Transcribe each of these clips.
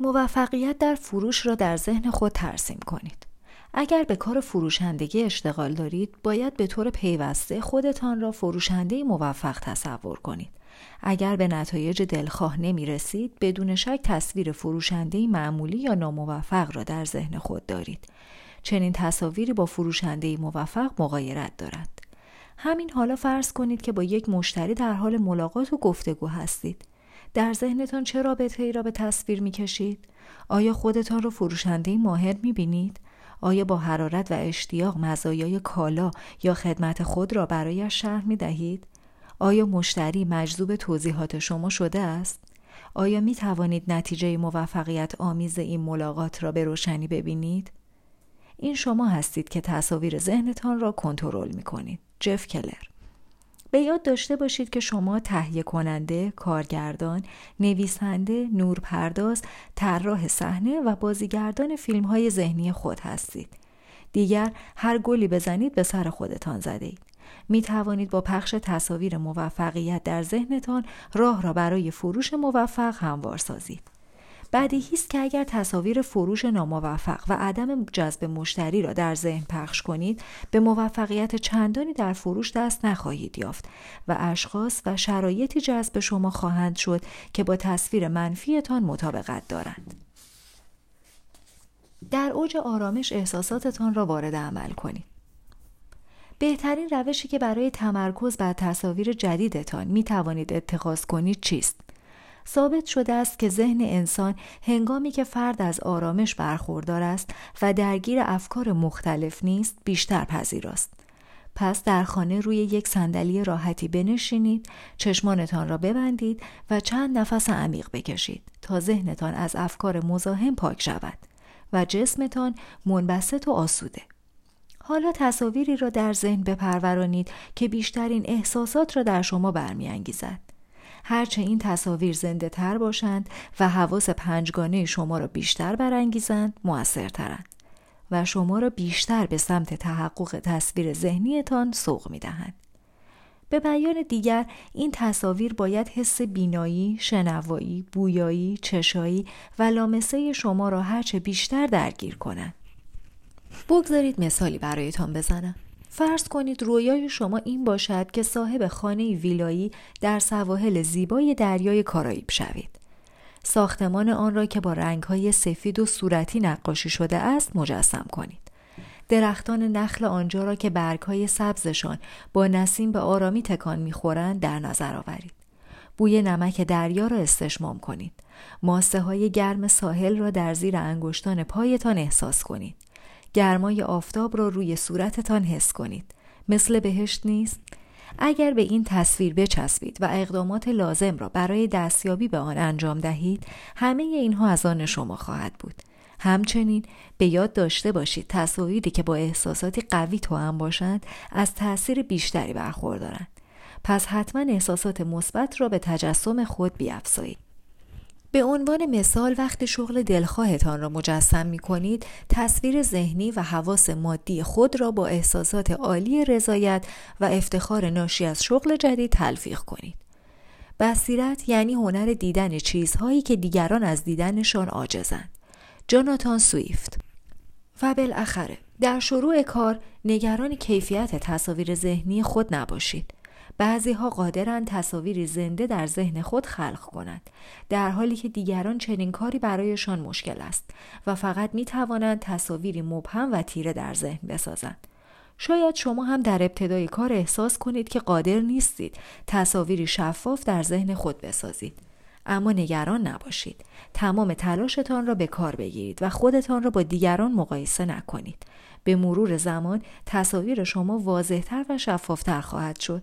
موفقیت در فروش را در ذهن خود ترسیم کنید. اگر به کار فروشندگی اشتغال دارید، باید به طور پیوسته خودتان را فروشنده موفق تصور کنید. اگر به نتایج دلخواه نمی رسید، بدون شک تصویر فروشنده معمولی یا ناموفق را در ذهن خود دارید. چنین تصاویری با فروشنده موفق مقایرت دارد. همین حالا فرض کنید که با یک مشتری در حال ملاقات و گفتگو هستید. در ذهنتان چه رابطه ای را به تصویر می کشید؟ آیا خودتان را فروشنده ماهر می بینید؟ آیا با حرارت و اشتیاق مزایای کالا یا خدمت خود را برایش شرح می دهید؟ آیا مشتری مجذوب توضیحات شما شده است؟ آیا می توانید نتیجه موفقیت آمیز این ملاقات را به روشنی ببینید؟ این شما هستید که تصاویر ذهنتان را کنترل می کنید. جف کلر به یاد داشته باشید که شما تهیه کننده، کارگردان، نویسنده، نورپرداز، طراح صحنه و بازیگردان فیلم های ذهنی خود هستید. دیگر هر گلی بزنید به سر خودتان زده اید. می توانید با پخش تصاویر موفقیت در ذهنتان راه را برای فروش موفق هموار سازید. بدیهی است که اگر تصاویر فروش ناموفق و عدم جذب مشتری را در ذهن پخش کنید به موفقیت چندانی در فروش دست نخواهید یافت و اشخاص و شرایطی جذب شما خواهند شد که با تصویر منفیتان مطابقت دارند در اوج آرامش احساساتتان را وارد عمل کنید بهترین روشی که برای تمرکز بر تصاویر جدیدتان می توانید اتخاذ کنید چیست؟ ثابت شده است که ذهن انسان هنگامی که فرد از آرامش برخوردار است و درگیر افکار مختلف نیست بیشتر پذیراست. پس در خانه روی یک صندلی راحتی بنشینید، چشمانتان را ببندید و چند نفس عمیق بکشید تا ذهنتان از افکار مزاحم پاک شود و جسمتان منبسط و آسوده. حالا تصاویری را در ذهن بپرورانید که بیشترین احساسات را در شما برمیانگیزد. هرچه این تصاویر زنده تر باشند و حواس پنجگانه شما را بیشتر برانگیزند موثرترند و شما را بیشتر به سمت تحقق تصویر ذهنیتان سوق می دهند. به بیان دیگر این تصاویر باید حس بینایی، شنوایی، بویایی، چشایی و لامسه شما را هرچه بیشتر درگیر کنند. بگذارید مثالی برایتان بزنم. فرض کنید رویای شما این باشد که صاحب خانه ویلایی در سواحل زیبای دریای کارائیب شوید. ساختمان آن را که با رنگهای سفید و صورتی نقاشی شده است مجسم کنید. درختان نخل آنجا را که برگهای سبزشان با نسیم به آرامی تکان می‌خورند در نظر آورید. بوی نمک دریا را استشمام کنید. ماسه های گرم ساحل را در زیر انگشتان پایتان احساس کنید. گرمای آفتاب را روی صورتتان حس کنید. مثل بهشت نیست؟ اگر به این تصویر بچسبید و اقدامات لازم را برای دستیابی به آن انجام دهید همه اینها از آن شما خواهد بود. همچنین به یاد داشته باشید تصاویری که با احساساتی قوی هم باشند از تاثیر بیشتری برخوردارند. پس حتما احساسات مثبت را به تجسم خود بیافزایید. به عنوان مثال وقتی شغل دلخواهتان را مجسم می کنید تصویر ذهنی و حواس مادی خود را با احساسات عالی رضایت و افتخار ناشی از شغل جدید تلفیق کنید. بصیرت یعنی هنر دیدن چیزهایی که دیگران از دیدنشان عاجزند. جاناتان سویفت و بالاخره در شروع کار نگران کیفیت تصاویر ذهنی خود نباشید. بعضی ها قادرند تصاویری زنده در ذهن خود خلق کنند در حالی که دیگران چنین کاری برایشان مشکل است و فقط می توانند تصاویری مبهم و تیره در ذهن بسازند. شاید شما هم در ابتدای کار احساس کنید که قادر نیستید تصاویری شفاف در ذهن خود بسازید. اما نگران نباشید. تمام تلاشتان را به کار بگیرید و خودتان را با دیگران مقایسه نکنید. به مرور زمان تصاویر شما واضحتر و شفافتر خواهد شد.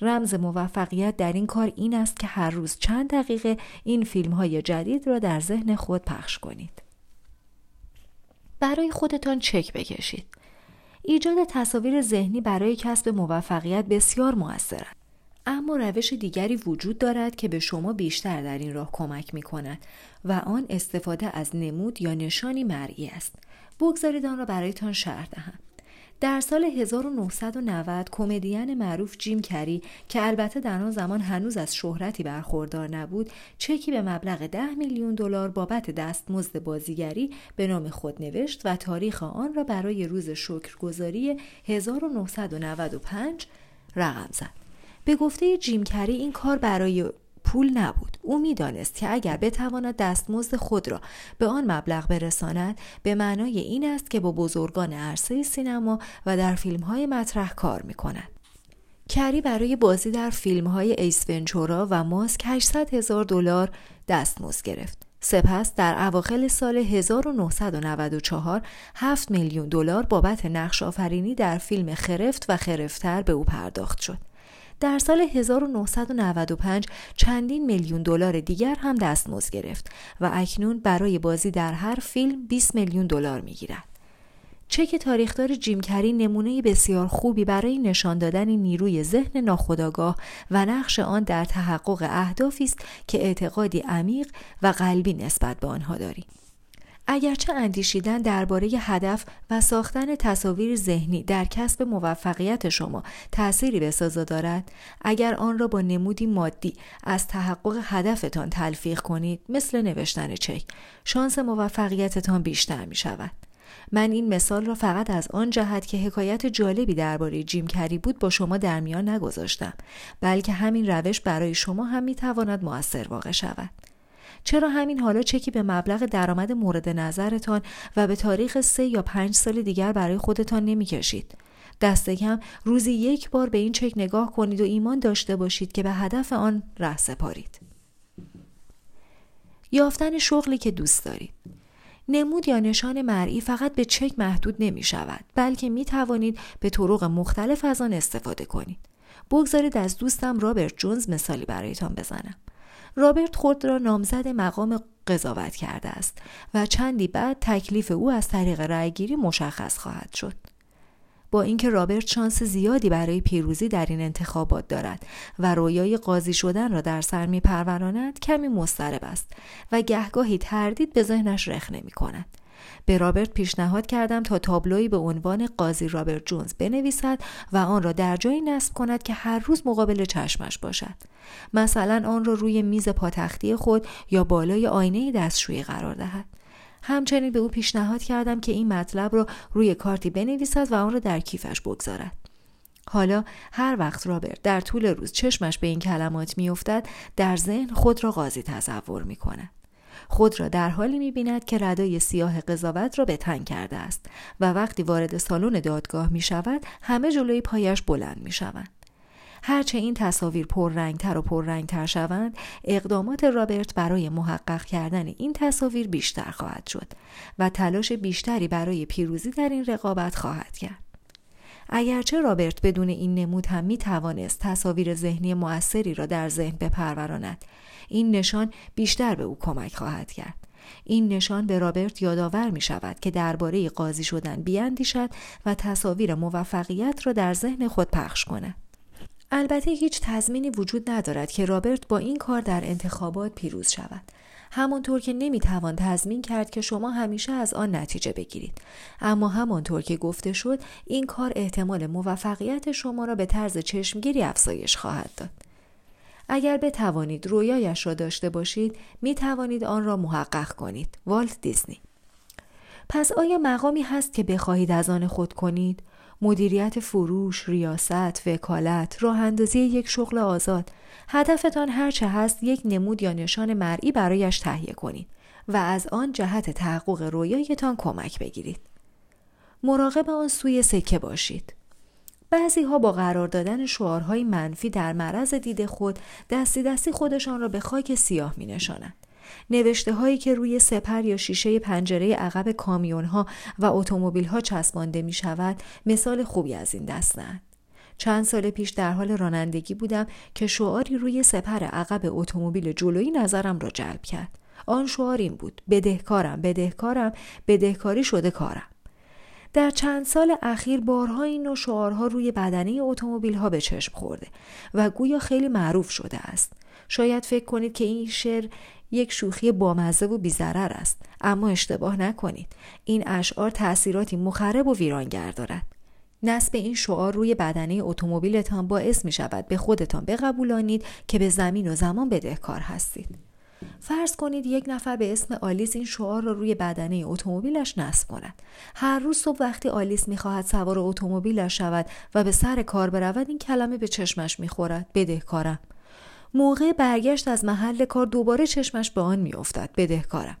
رمز موفقیت در این کار این است که هر روز چند دقیقه این فیلم های جدید را در ذهن خود پخش کنید. برای خودتان چک بکشید. ایجاد تصاویر ذهنی برای کسب موفقیت بسیار موثر است. اما روش دیگری وجود دارد که به شما بیشتر در این راه کمک می کند و آن استفاده از نمود یا نشانی مرئی است. بگذارید آن را برایتان شرح دهم. در سال 1990 کمدین معروف جیم کری که البته در آن زمان هنوز از شهرتی برخوردار نبود چکی به مبلغ 10 میلیون دلار بابت دستمزد بازیگری به نام خود نوشت و تاریخ آن را برای روز شکرگزاری 1995 رقم زد. به گفته جیم کری این کار برای پول نبود او می‌دانست که اگر بتواند دستمزد خود را به آن مبلغ برساند به معنای این است که با بزرگان عرصه سینما و در فیلم های مطرح کار می کند. کری برای بازی در فیلم های ایس و ماسک 800 هزار دلار دستمزد گرفت. سپس در اواخر سال 1994 7 میلیون دلار بابت نقش آفرینی در فیلم خرفت و خرفتر به او پرداخت شد. در سال 1995 چندین میلیون دلار دیگر هم دستمزد گرفت و اکنون برای بازی در هر فیلم 20 میلیون دلار می‌گیرد. چک تاریخدار جیم کری نمونه بسیار خوبی برای نشان دادن نیروی ذهن ناخودآگاه و نقش آن در تحقق اهدافی است که اعتقادی عمیق و قلبی نسبت به آنها داریم. اگرچه اندیشیدن درباره هدف و ساختن تصاویر ذهنی در کسب موفقیت شما تأثیری به سازا دارد اگر آن را با نمودی مادی از تحقق هدفتان تلفیق کنید مثل نوشتن چک شانس موفقیتتان بیشتر می شود من این مثال را فقط از آن جهت که حکایت جالبی درباره جیم کری بود با شما در میان نگذاشتم بلکه همین روش برای شما هم می تواند موثر واقع شود. چرا همین حالا چکی به مبلغ درآمد مورد نظرتان و به تاریخ سه یا پنج سال دیگر برای خودتان نمی کشید؟ دست کم روزی یک بار به این چک نگاه کنید و ایمان داشته باشید که به هدف آن ره سپارید. یافتن شغلی که دوست دارید نمود یا نشان مرئی فقط به چک محدود نمی شود بلکه می توانید به طرق مختلف از آن استفاده کنید. بگذارید از دوستم رابرت جونز مثالی برایتان بزنم. رابرت خود را نامزد مقام قضاوت کرده است و چندی بعد تکلیف او از طریق رأیگیری مشخص خواهد شد. با اینکه رابرت شانس زیادی برای پیروزی در این انتخابات دارد و رویای قاضی شدن را در سر می پروراند کمی مضطرب است و گهگاهی تردید به ذهنش رخنه می کند. به رابرت پیشنهاد کردم تا تابلویی به عنوان قاضی رابرت جونز بنویسد و آن را در جایی نصب کند که هر روز مقابل چشمش باشد. مثلا آن را روی میز پاتختی خود یا بالای آینه دستشویی قرار دهد. همچنین به او پیشنهاد کردم که این مطلب را روی کارتی بنویسد و آن را در کیفش بگذارد. حالا هر وقت رابرت در طول روز چشمش به این کلمات میافتد در ذهن خود را قاضی تصور می کند. خود را در حالی می بیند که ردای سیاه قضاوت را به تن کرده است و وقتی وارد سالن دادگاه می شود همه جلوی پایش بلند می شوند. هرچه این تصاویر پررنگتر و پررنگتر شوند اقدامات رابرت برای محقق کردن این تصاویر بیشتر خواهد شد و تلاش بیشتری برای پیروزی در این رقابت خواهد کرد اگرچه رابرت بدون این نمود هم می توانست تصاویر ذهنی موثری را در ذهن بپروراند این نشان بیشتر به او کمک خواهد کرد. این نشان به رابرت یادآور می شود که درباره قاضی شدن بیاندیشد و تصاویر موفقیت را در ذهن خود پخش کند. البته هیچ تضمینی وجود ندارد که رابرت با این کار در انتخابات پیروز شود. همانطور که نمی‌توان تضمین کرد که شما همیشه از آن نتیجه بگیرید. اما همانطور که گفته شد این کار احتمال موفقیت شما را به طرز چشمگیری افزایش خواهد داد. اگر بتوانید رویایش را داشته باشید می توانید آن را محقق کنید. والت دیزنی. پس آیا مقامی هست که بخواهید از آن خود کنید؟ مدیریت فروش، ریاست، وکالت، راه اندازی یک شغل آزاد هدفتان هرچه هست یک نمود یا نشان مرئی برایش تهیه کنید و از آن جهت تحقق رویایتان کمک بگیرید. مراقب آن سوی سکه باشید. بعضی ها با قرار دادن شعارهای منفی در معرض دید خود دستی دستی خودشان را به خاک سیاه می نشانند. نوشته هایی که روی سپر یا شیشه پنجره عقب کامیون ها و اتومبیل ها چسبانده می شود مثال خوبی از این دستند. چند سال پیش در حال رانندگی بودم که شعاری روی سپر عقب اتومبیل جلویی نظرم را جلب کرد. آن شعار این بود بدهکارم بدهکارم بدهکاری شده کارم در چند سال اخیر بارها این نوع شعارها روی بدنه اتومبیل ها به چشم خورده و گویا خیلی معروف شده است. شاید فکر کنید که این شعر یک شوخی بامزه و بیزرر است اما اشتباه نکنید. این اشعار تأثیراتی مخرب و ویرانگر دارد نصب این شعار روی بدنه اتومبیلتان باعث می شود به خودتان بقبولانید که به زمین و زمان بدهکار هستید. فرض کنید یک نفر به اسم آلیس این شعار را روی بدنه اتومبیلش نصب کند هر روز صبح وقتی آلیس می‌خواهد سوار اتومبیلش شود و به سر کار برود این کلمه به چشمش می‌خورد. بدهکارم. موقع برگشت از محل کار دوباره چشمش به آن میافتد بدهکارم.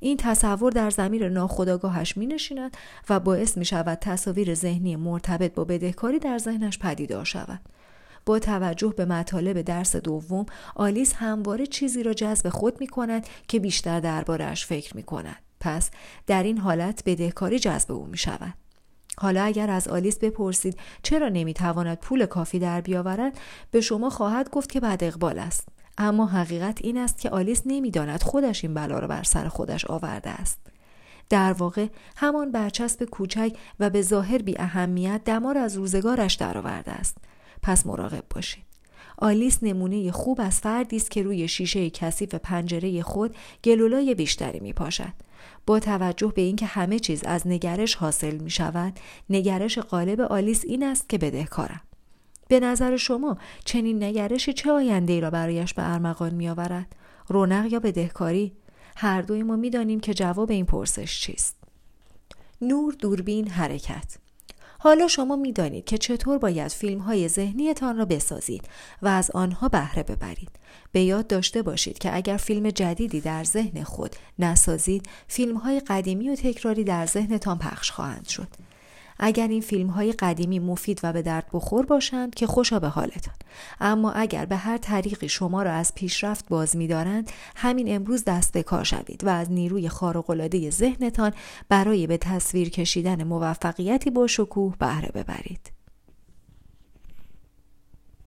این تصور در زمیر ناخودآگاهش می نشیند و باعث می شود تصاویر ذهنی مرتبط با بدهکاری در ذهنش پدیدار شود. با توجه به مطالب درس دوم آلیس همواره چیزی را جذب خود می کند که بیشتر دربارهش فکر می کند. پس در این حالت بدهکاری جذب او می شود. حالا اگر از آلیس بپرسید چرا نمی‌تواند پول کافی در بیاورد به شما خواهد گفت که بد اقبال است اما حقیقت این است که آلیس نمی‌داند خودش این بلا را بر سر خودش آورده است در واقع همان برچسب کوچک و به ظاهر بی اهمیت دمار از روزگارش درآورده است پس مراقب باشید آلیس نمونه خوب از فردی است که روی شیشه کثیف پنجره خود گلولای بیشتری می پاشد. با توجه به اینکه همه چیز از نگرش حاصل می شود، نگرش غالب آلیس این است که بدهکارم. به نظر شما چنین نگرشی چه آینده ای را برایش به ارمغان می آورد؟ رونق یا بدهکاری؟ هر دوی ما می دانیم که جواب این پرسش چیست. نور دوربین حرکت حالا شما می دانید که چطور باید فیلم های ذهنیتان را بسازید و از آنها بهره ببرید. به یاد داشته باشید که اگر فیلم جدیدی در ذهن خود نسازید، فیلم های قدیمی و تکراری در ذهنتان پخش خواهند شد. اگر این فیلم های قدیمی مفید و به درد بخور باشند که خوشا به حالتان. اما اگر به هر طریقی شما را از پیشرفت باز می‌دارند همین امروز دست به کار شوید و از نیروی خارق‌العاده ذهنتان برای به تصویر کشیدن موفقیتی با شکوه بهره ببرید.